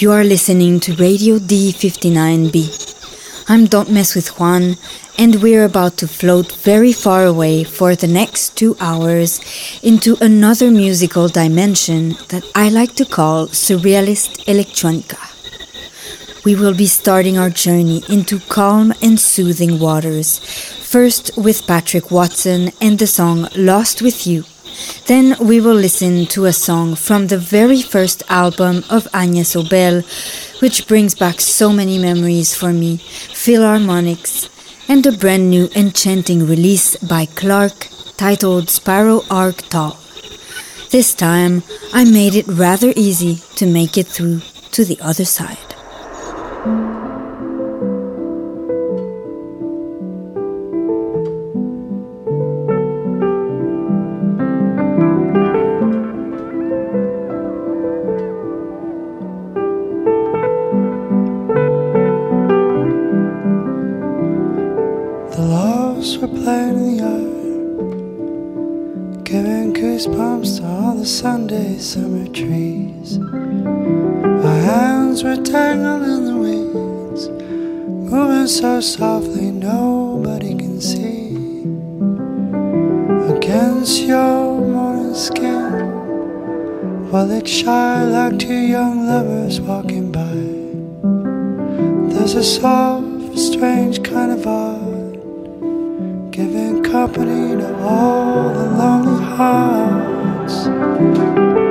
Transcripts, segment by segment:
You are listening to Radio D59B. I'm Don't Mess with Juan, and we're about to float very far away for the next two hours into another musical dimension that I like to call Surrealist Electronica. We will be starting our journey into calm and soothing waters, first with Patrick Watson and the song Lost with You. Then we will listen to a song from the very first album of Agnès Obel, which brings back so many memories for me Philharmonics, and a brand new enchanting release by Clark titled Sparrow Arc Tall. This time, I made it rather easy to make it through to the other side. So softly nobody can see. Against your morning skin while it shine like two young lovers walking by. There's a soft strange kind of art giving company to all the lonely hearts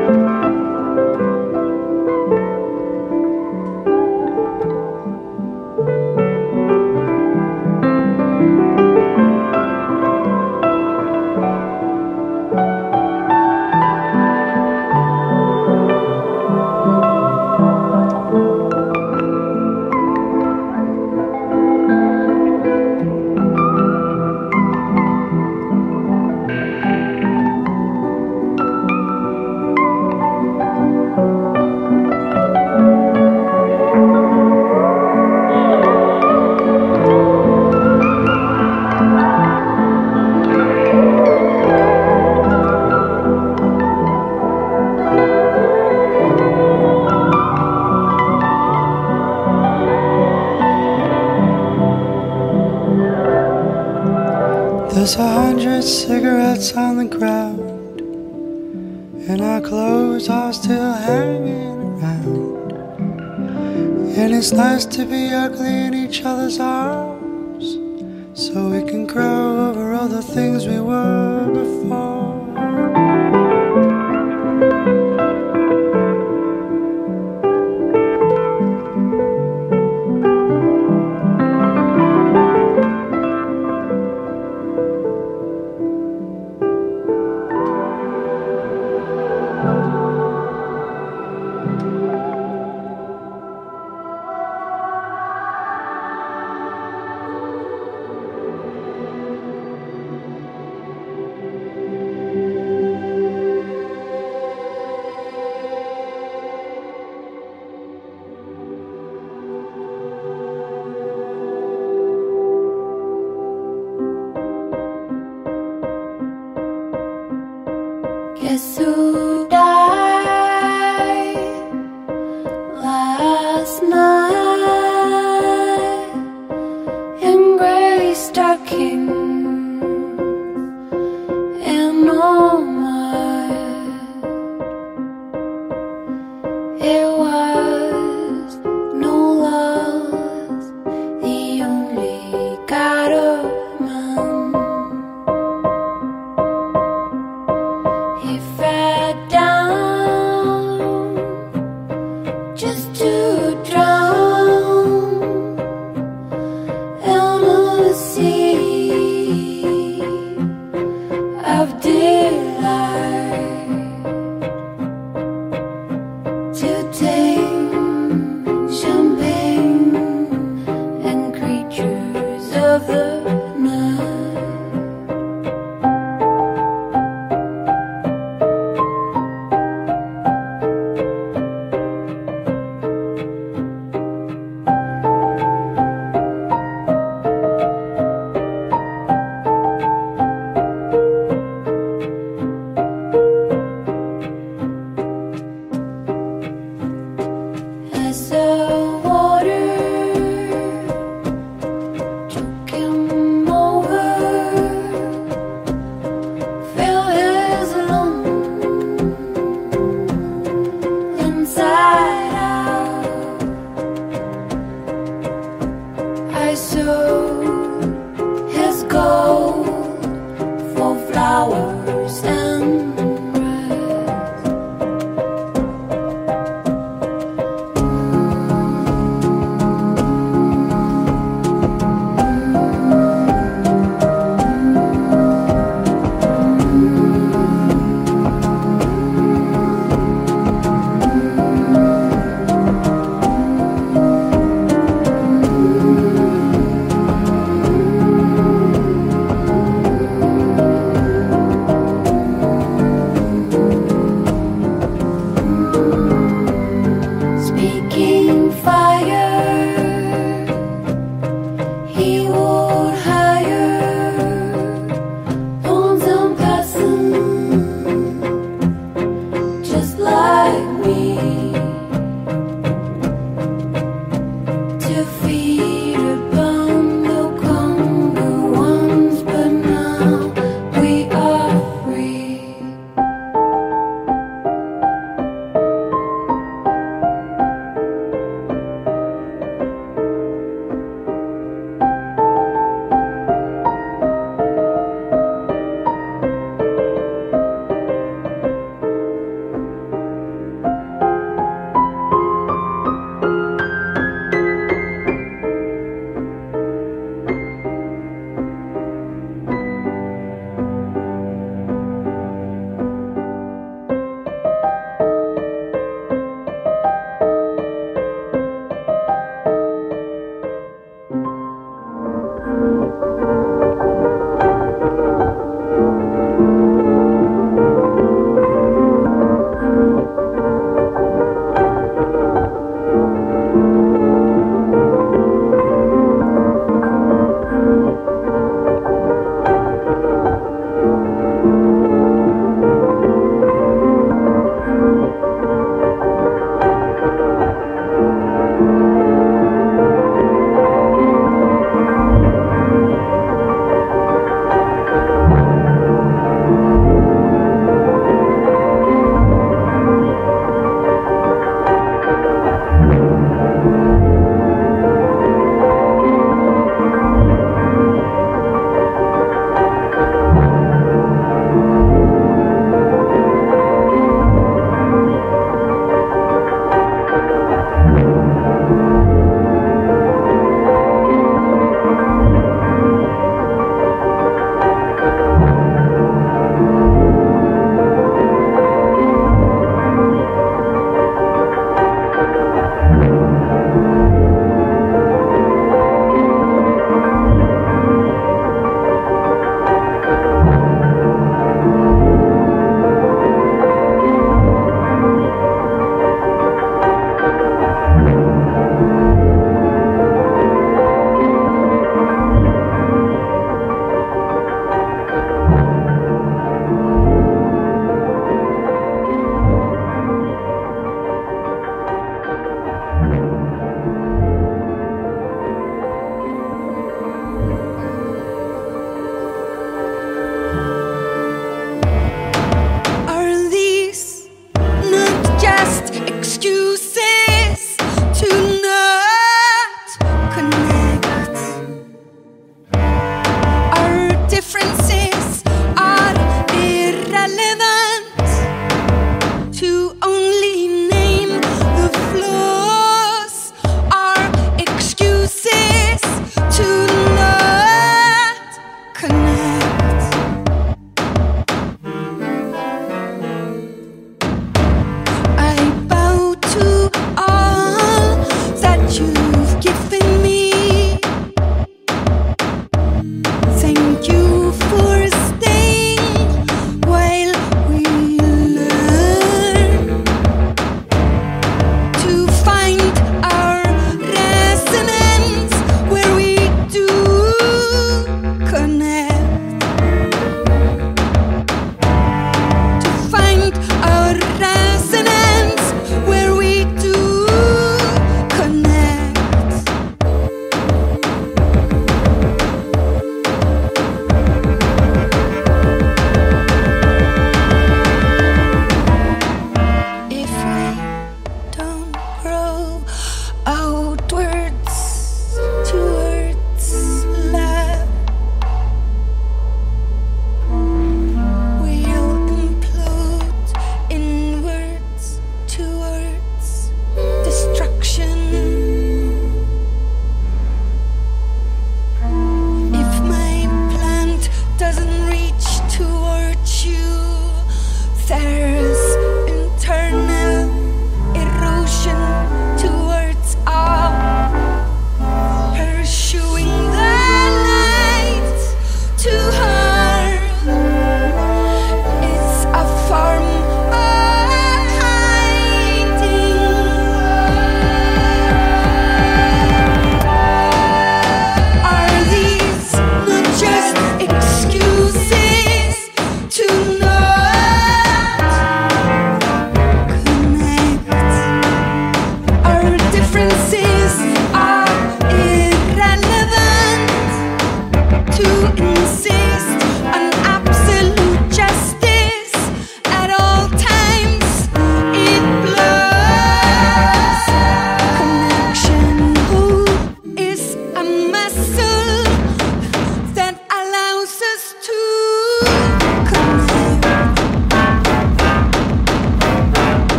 on the ground, and our clothes are still hanging around. And it's nice to be ugly in each other's arms,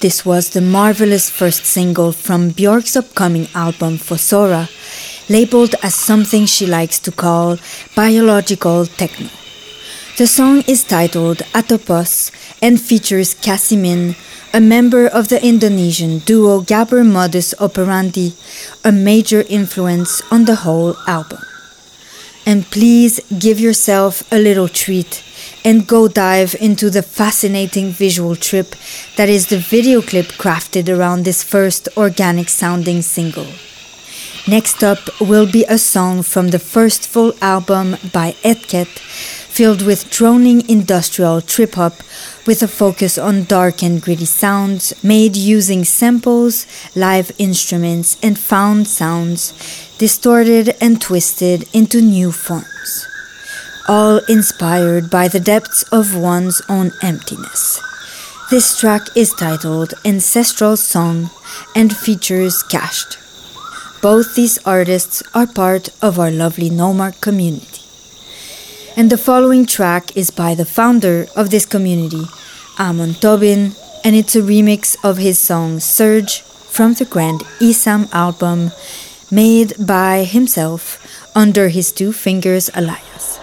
This was the marvelous first single from Björk's upcoming album Fossora, labeled as something she likes to call biological techno. The song is titled Atopos and features Kasimyn, a member of the Indonesian duo Gabber Modus Operandi, a major influence on the whole album. And please give yourself a little treat and go dive into the fascinating visual trip that is the video clip crafted around this first organic sounding single. Next up will be a song from the first full album by Etket, filled with droning industrial trip hop with a focus on dark and gritty sounds made using samples, live instruments, and found sounds, distorted and twisted into new forms. All inspired by the depths of one's own emptiness. This track is titled Ancestral Song and features Cached. Both these artists are part of our lovely Nomark community. And the following track is by the founder of this community, Amon Tobin, and it's a remix of his song Surge from the Grand Isam album made by himself under his Two Fingers alias.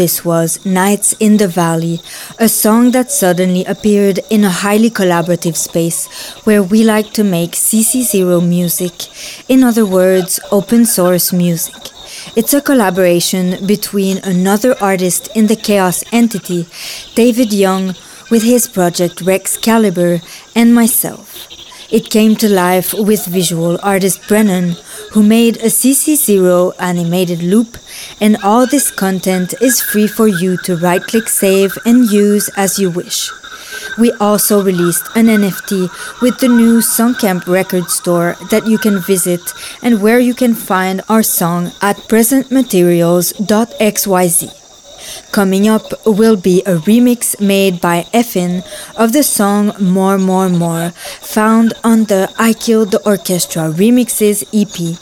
This was Nights in the Valley, a song that suddenly appeared in a highly collaborative space where we like to make CC0 music, in other words, open source music. It's a collaboration between another artist in the Chaos entity, David Young, with his project Rex Caliber, and myself. It came to life with visual artist Brennan, who made a CC0 animated loop, and all this content is free for you to right click save and use as you wish. We also released an NFT with the new Songcamp record store that you can visit and where you can find our song at presentmaterials.xyz. Coming up will be a remix made by Effin of the song More More More, found on the I Killed the Orchestra Remixes EP.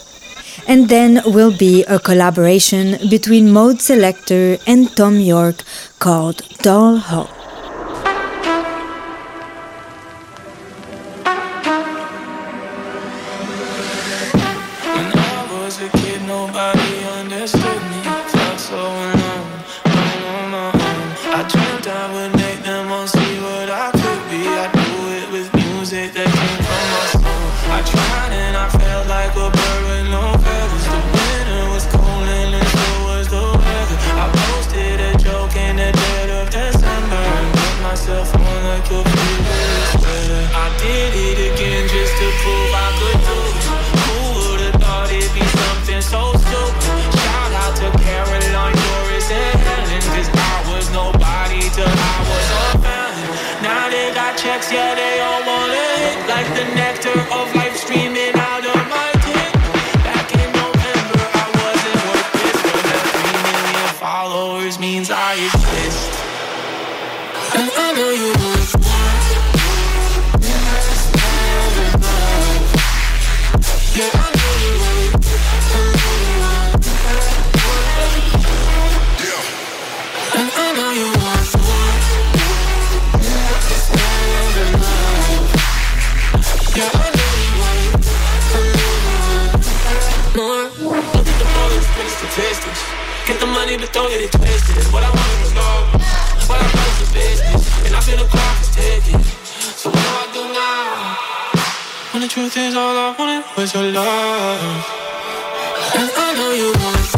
And then will be a collaboration between Modeselektor and Thom Yorke called Doll. Get the money, but don't get it twisted. What I wanted was love. What I want is business. And I feel the clock is ticking. So what do I do now? When the truth is all I wanted was your love. And I know you want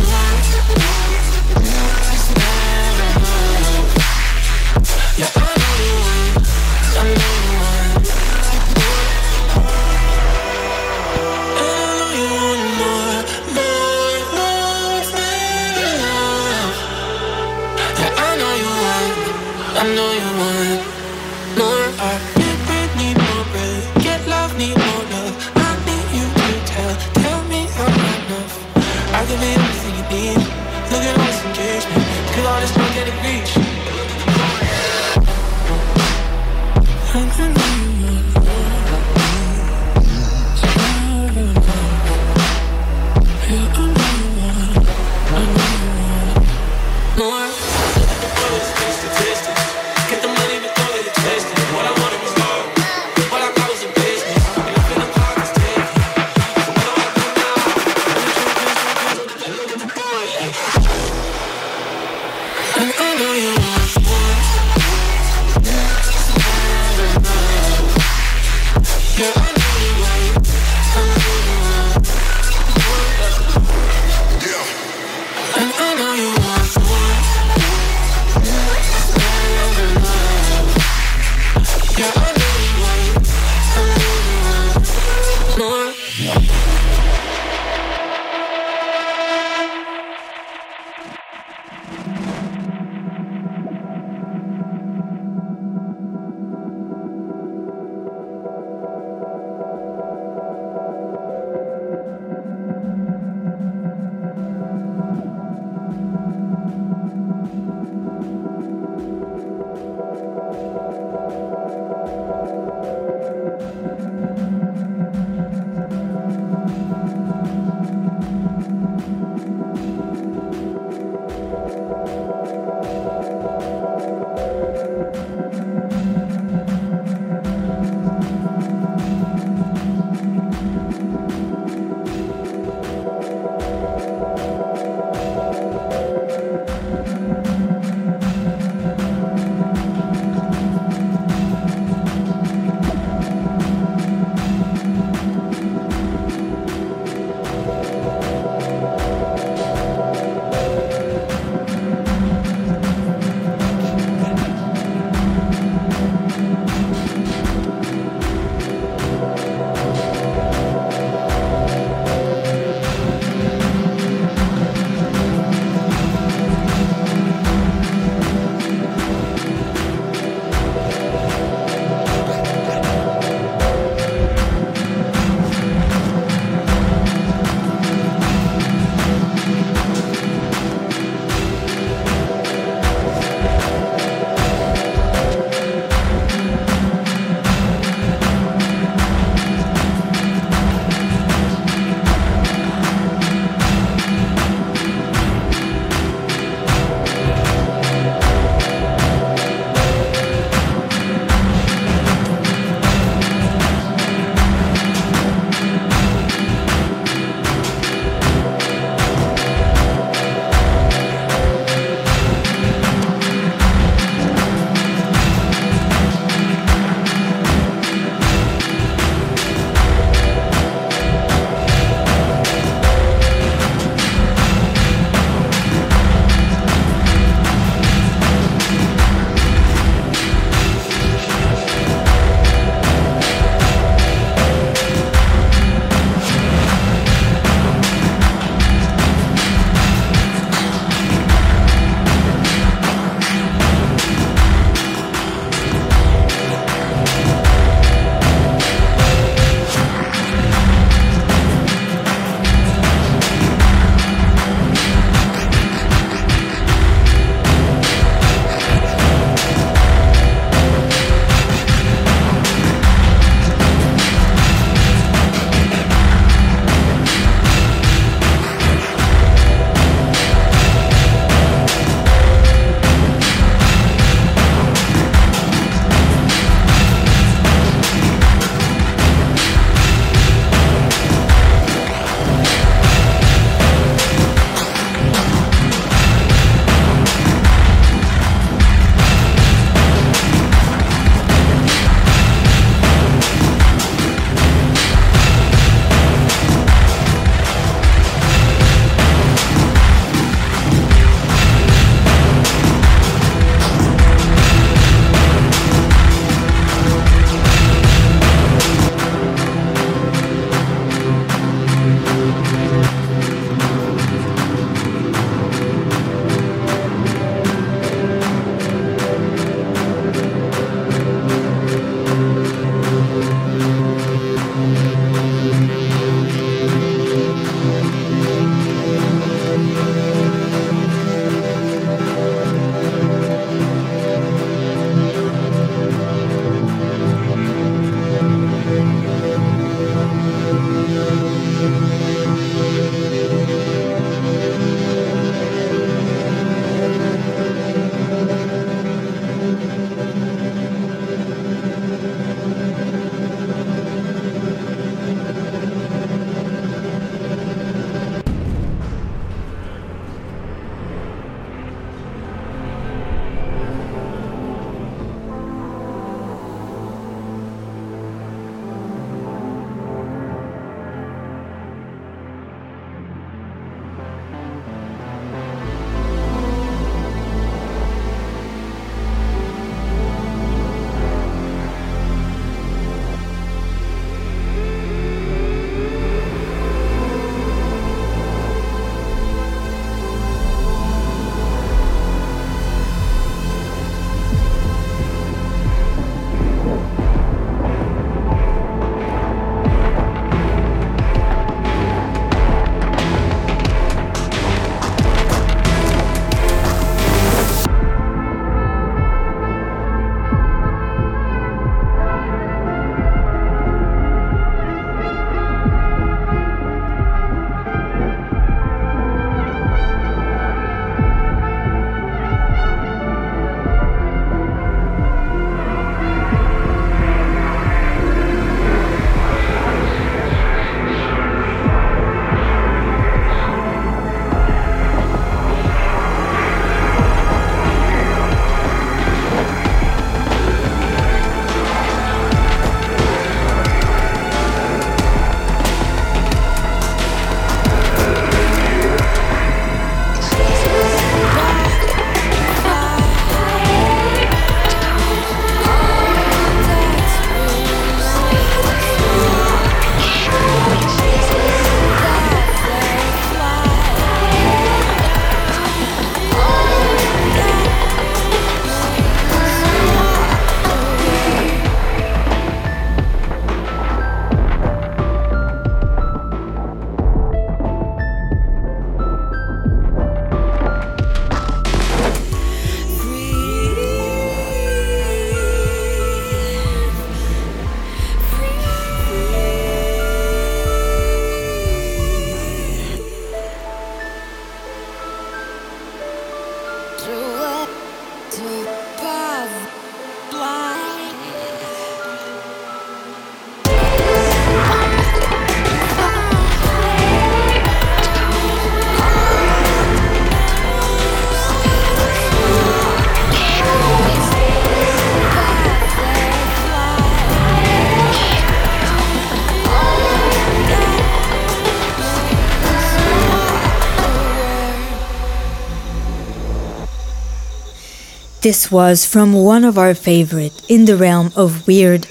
This was from one of our favorite in the realm of weird,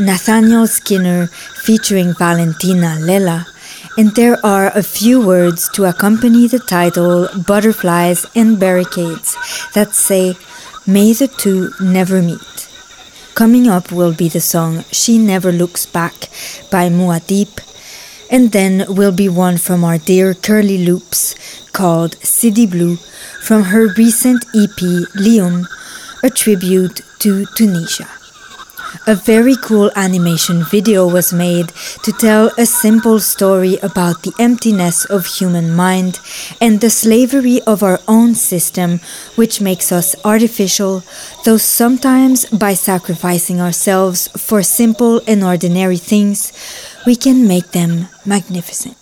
Nathaniel Skinner featuring Valentina Lela, and there are a few words to accompany the title Butterflies and Barricades that say, May the two never meet. Coming up will be the song She Never Looks Back by Muad'Dib, and then will be one from our dear Curly Loops called City Blue from her recent EP Lyon, a tribute to Tunisia. A very cool animation video was made to tell a simple story about the emptiness of human mind and the slavery of our own system, which makes us artificial, though sometimes by sacrificing ourselves for simple and ordinary things, we can make them magnificent.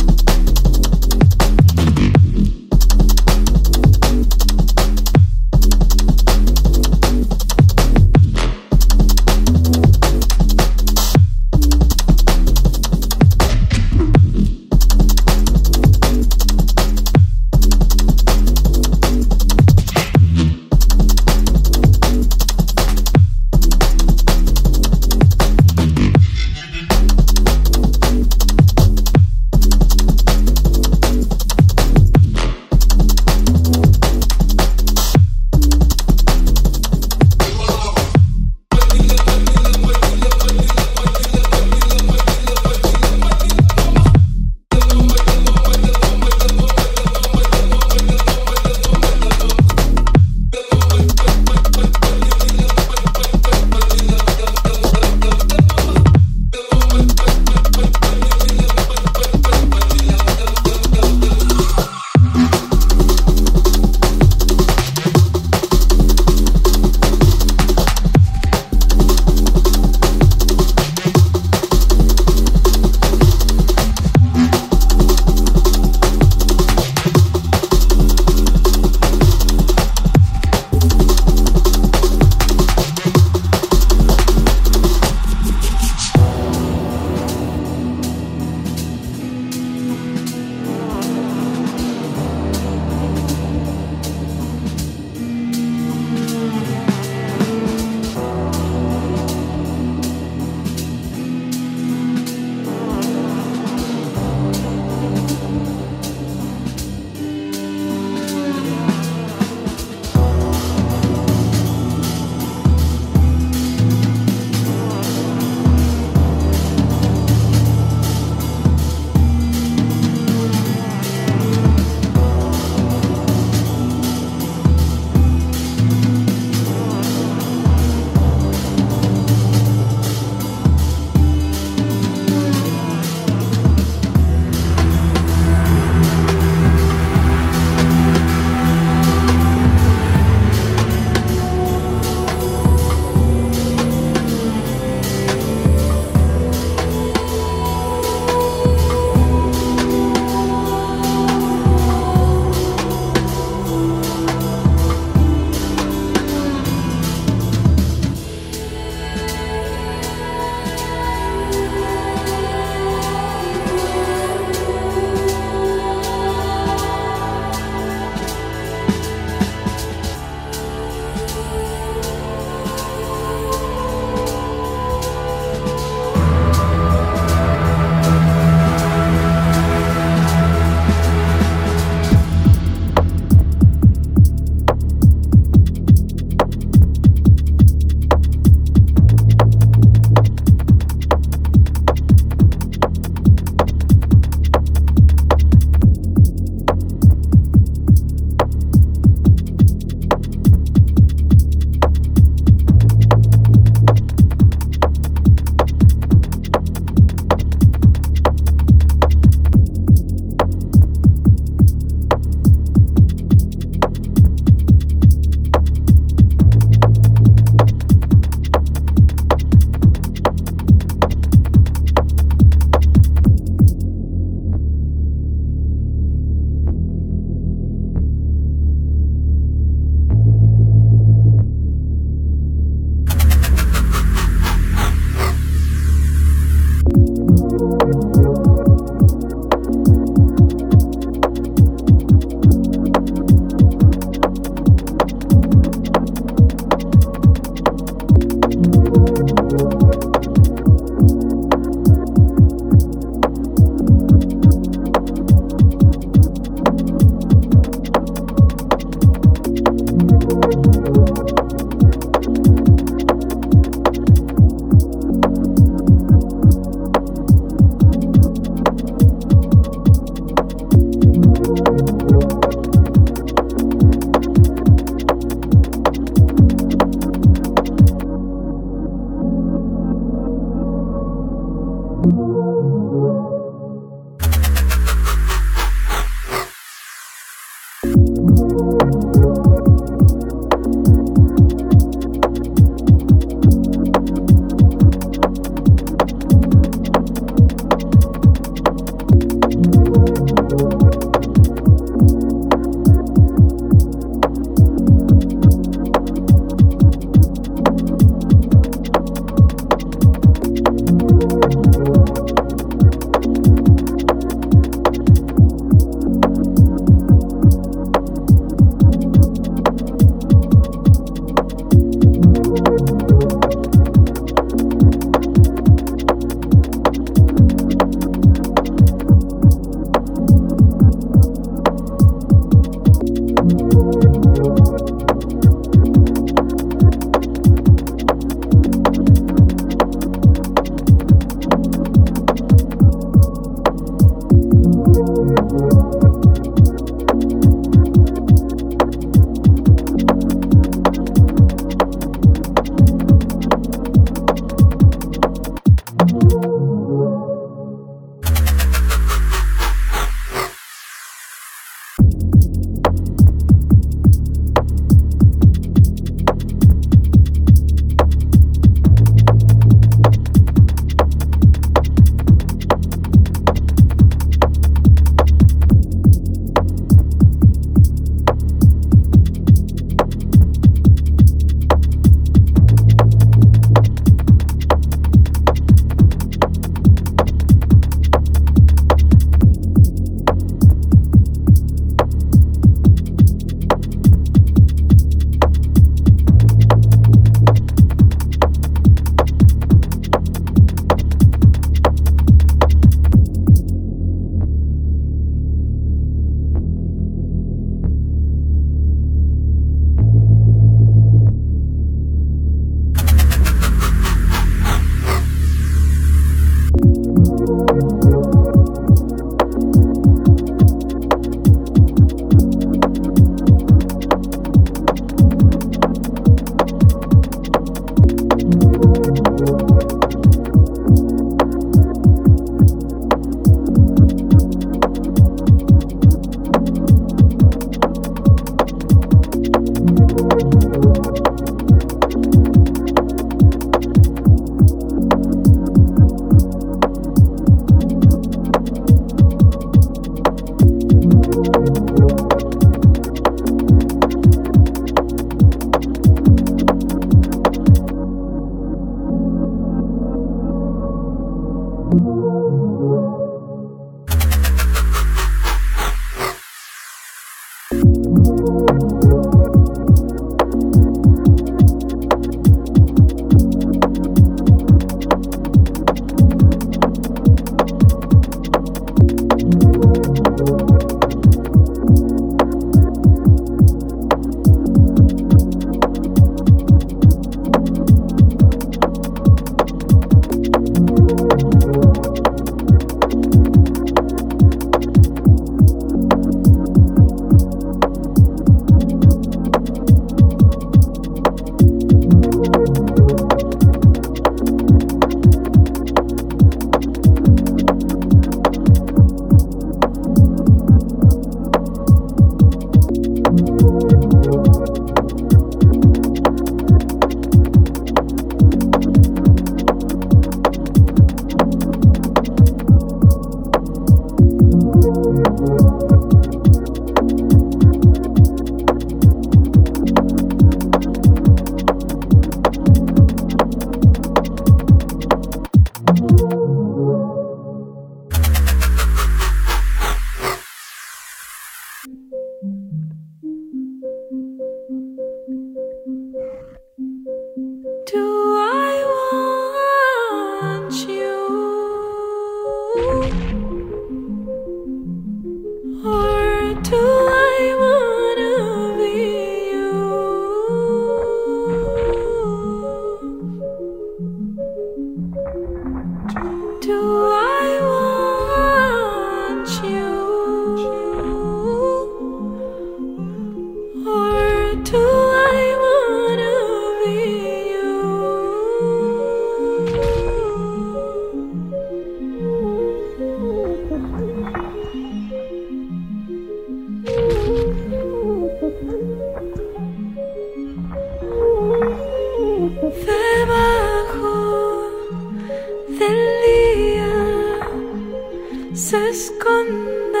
se esconde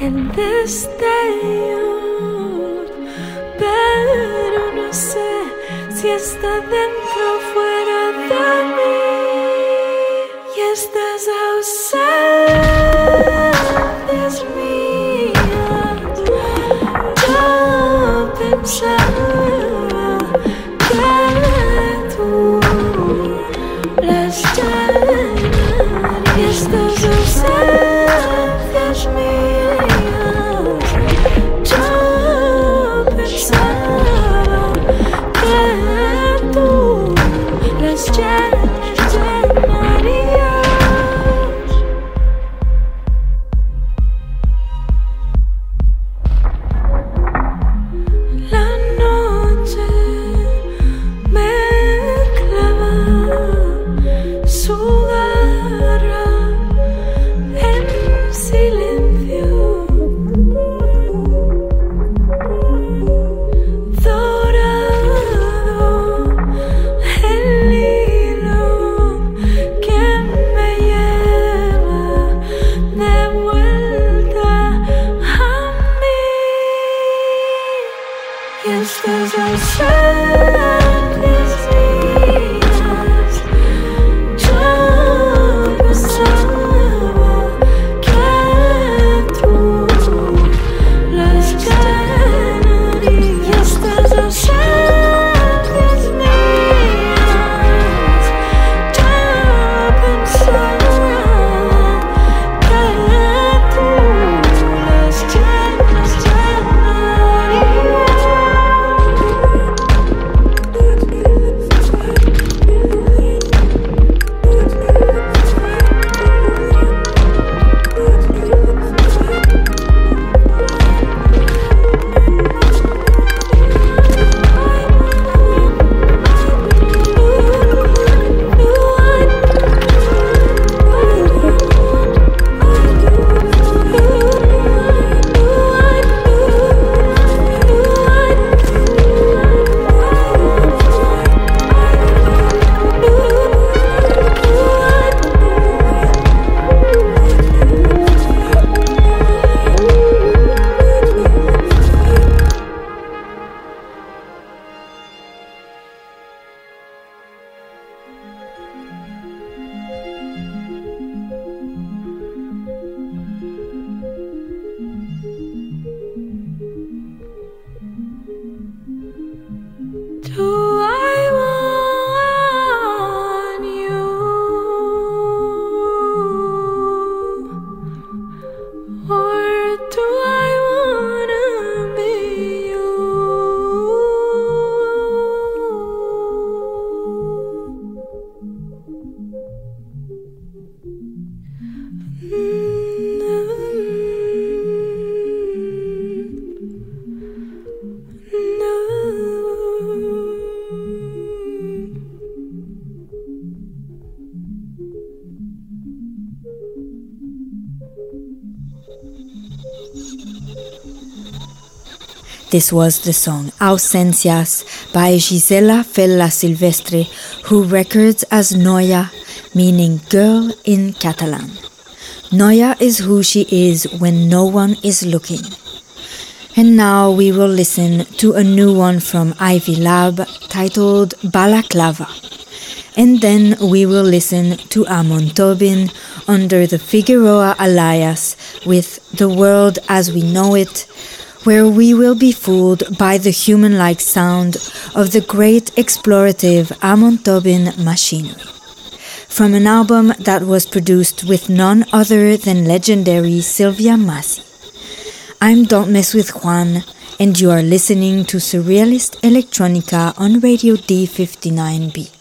el destello, pero no sé si está dentro o fuera de mí y estás ausente. This was the song Ausencias by Gisela Fullà Silvestre, who records as Noia, meaning girl in Catalan. Noia is who she is when no one is looking. And now we will listen to a new one from Ivy Lab titled Balaclava. And then we will listen to Amon Tobin under the Figueroa alias with The World as We Know It, where we will be fooled by the human like sound of the great explorative Amon Tobin machinery. From an album that was produced with none other than legendary Sylvia Massy. I'm Don't Mess with Juan, and you are listening to Surrealist Electronica on Radio D59B.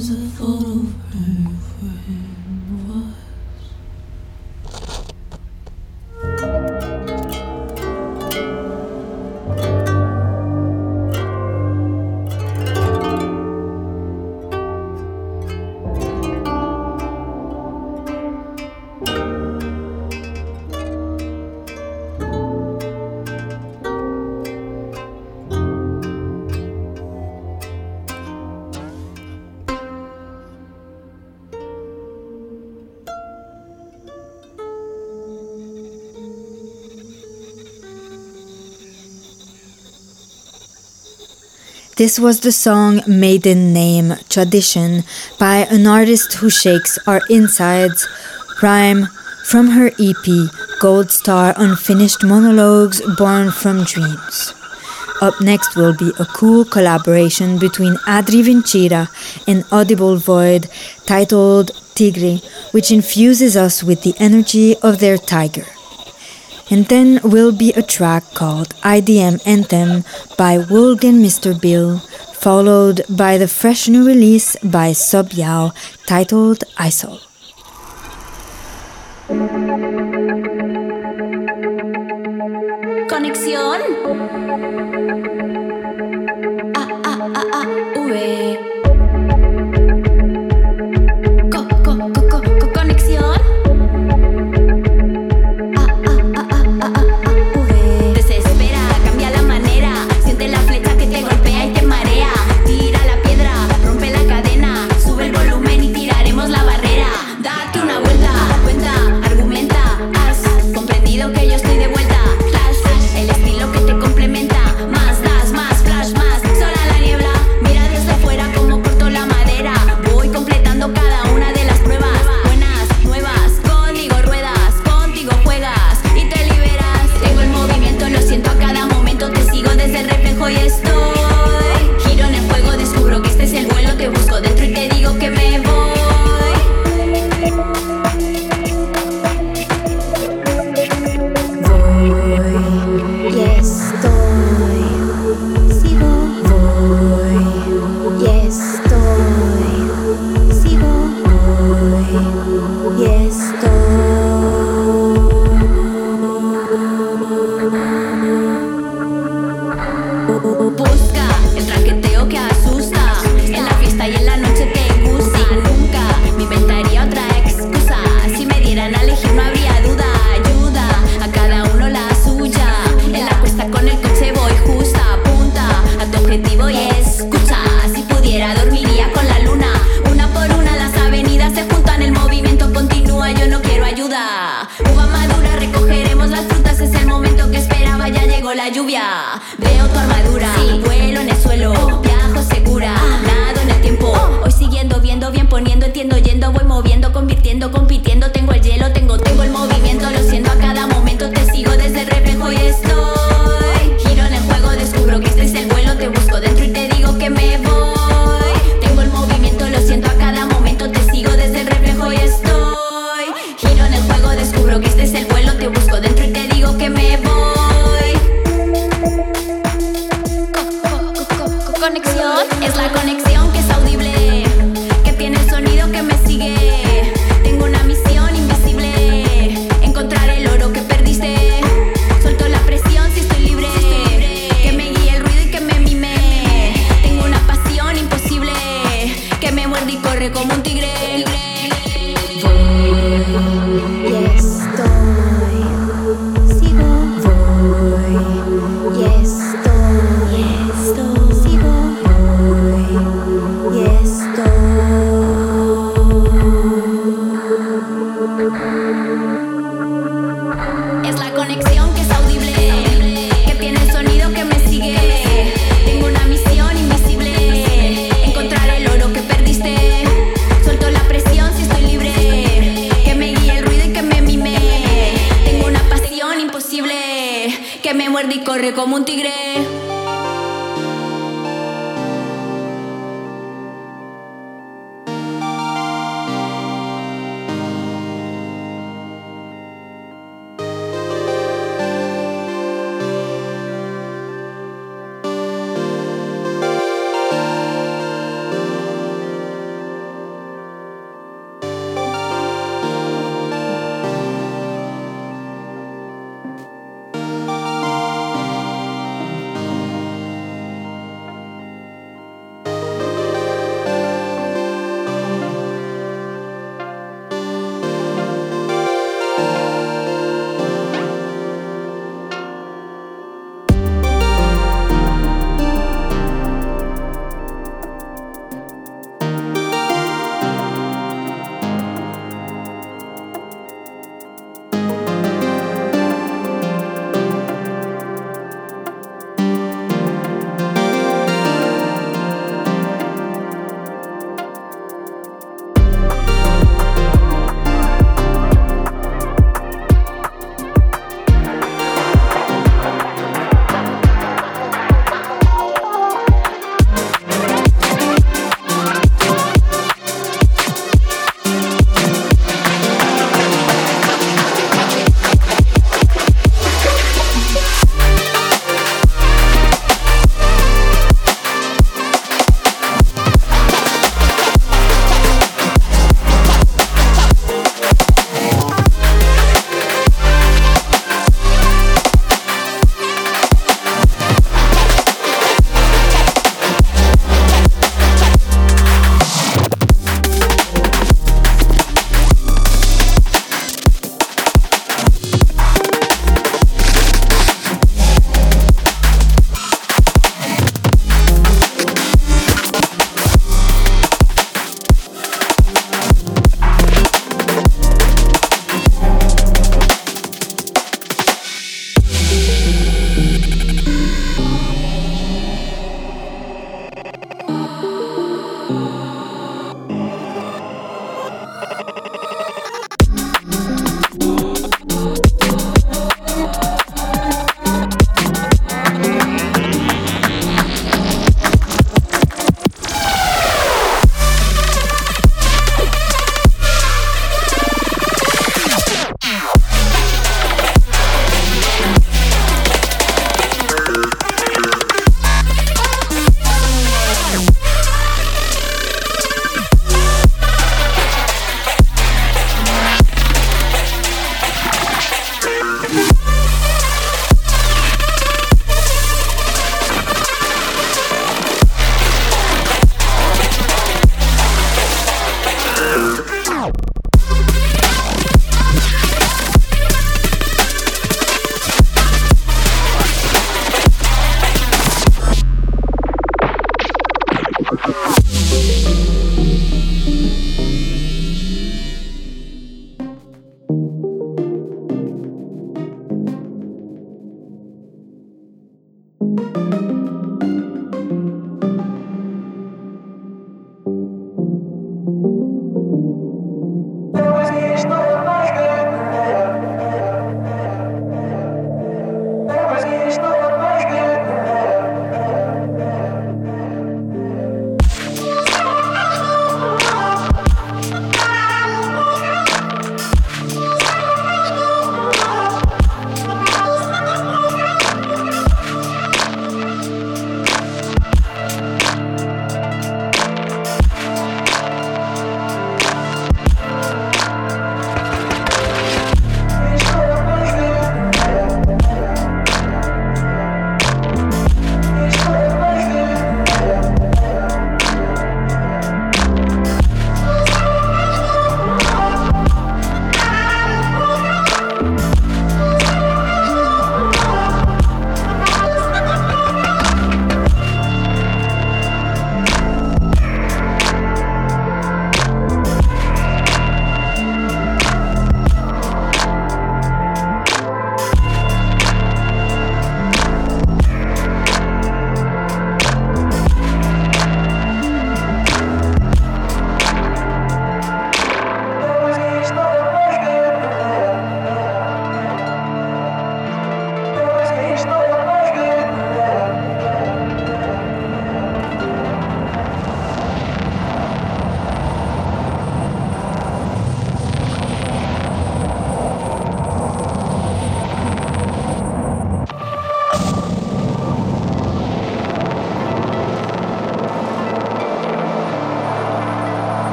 Is a photo of her. This was the song Maiden Name Tradition by an artist who shakes our insides, Rhyme, from her EP Gold Star Unfinished Monologues Born from Dreams. Up next will be a cool collaboration between Adri Vincira and Audible Void titled Tigri, which infuses us with the energy of their tiger. And then will be a track called IDM Anthem by Woolg and Mr. Bill, followed by the fresh new release by Sub Yao titled ISOL. Conexión.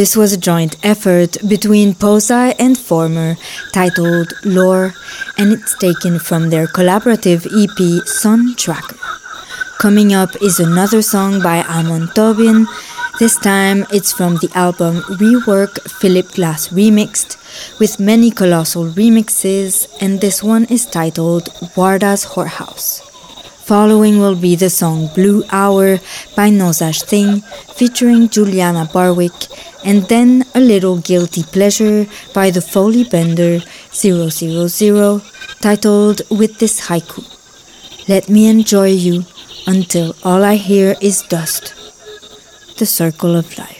This was a joint effort between Posai and Former titled Lore, and it's taken from their collaborative EP Sun Tracker. Coming up is another song by Amon Tobin. This time it's from the album Rework Philip Glass Remixed, with many colossal remixes, and this one is titled Warda's Whorehouse. Following will be the song Blue Hour by Nosaj Thing featuring Julianna Barwick and then a little guilty pleasure by the Foley Bender 000 titled With This Haiku. Let me enjoy you until all I hear is dust. The circle of life.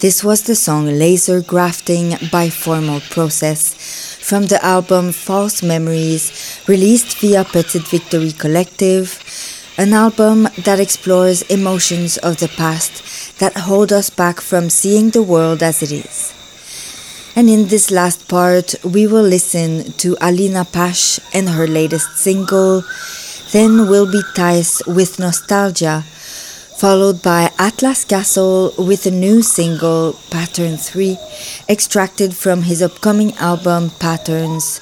This was the song Laser Grafting by Formal Process from the album False Memories, released via Petit Victory Collective, an album that explores emotions of the past that hold us back from seeing the world as it is. And in this last part, we will listen to Alina Pash and her latest single, then will be Thais with Nostalgia followed by Atlas Castle with a new single, Pattern 3, extracted from his upcoming album Patterns.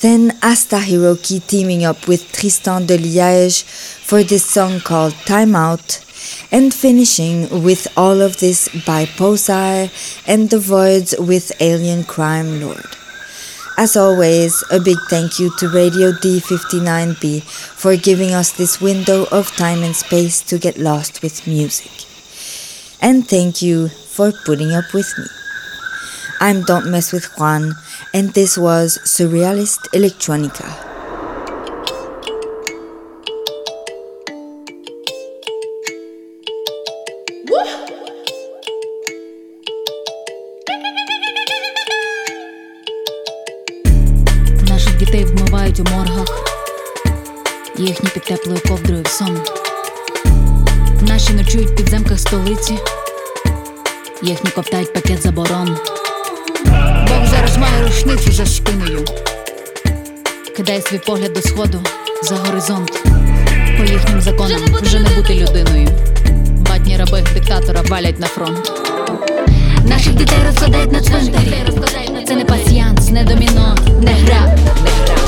Then Asta Hiroki teaming up with Tristan de Liège for this song called Time Out, and finishing with all of this by Posai and the Voids with Alien Crime Lord. As always, a big thank you to Radio D59B for giving us this window of time and space to get lost with music. And thank you for putting up with me. I'm Don't Mess with Juan, and this was Surrealist Electronica. Столиці, їхні ковтають пакет заборон. Бог зараз має рушницю за спиною, кидає свій погляд до сходу за горизонт. По їхнім законам вже не бути людиною. Батні раби диктатора валять на фронт. Наших дітей розкладають на цвинтарі Це не пасіянс, не доміно, не гра, не гра.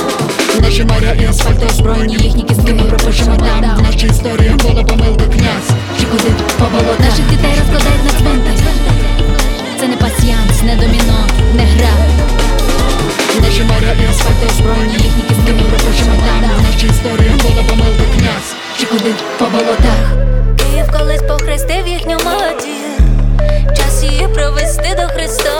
Наші моря і асфальту озброєні їхні кістки ми пропишемо там. В нашій історії було помилки князь. Чи куди по болотах Наших дітей розкладають на цвинтар. Це не пасіянс, не доміно, не гра. Наші моря і асфальту озброєні їхні кістки ми пропишемо там. В нашій історії було помилки князь. Чи куди по болотах Київ колись похрестив їхню матір Час її провести до Христа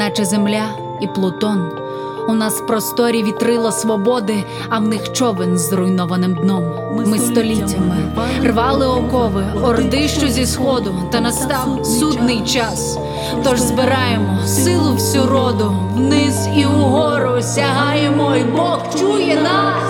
неначе земля і Плутон. У нас в просторі вітрила свободи, а в них човен з зруйнованим дном. Ми століттями рвали окови, орди, що зі сходу, та настав судний час. Тож збираємо силу всю роду, вниз і угору сягаємо, і Бог чує нас.